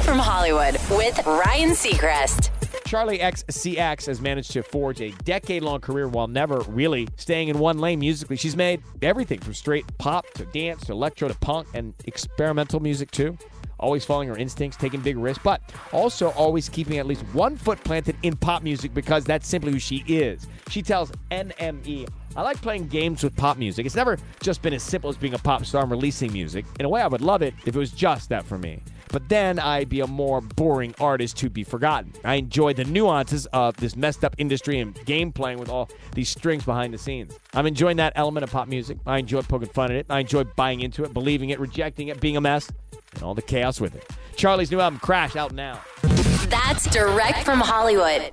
From Hollywood with Ryan Seacrest. Charli XCX has managed to forge a decade long career while never really staying in one lane musically. She's made everything from straight pop to dance to electro to punk and experimental music too. Always following her instincts, taking big risks, but also always keeping at least one foot planted in pop music because that's simply who she is. She tells NME, I like playing games with pop music. It's never just been as simple as being a pop star and releasing music. In a way, I would love it if it was just that for me but then I'd be a more boring artist to be forgotten. I enjoy the nuances of this messed up industry and game playing with all these strings behind the scenes. I'm enjoying that element of pop music. I enjoy poking fun at it. I enjoy buying into it, believing it, rejecting it, being a mess, and all the chaos with it. Charli's new album, Crash, out now. That's direct from Hollywood.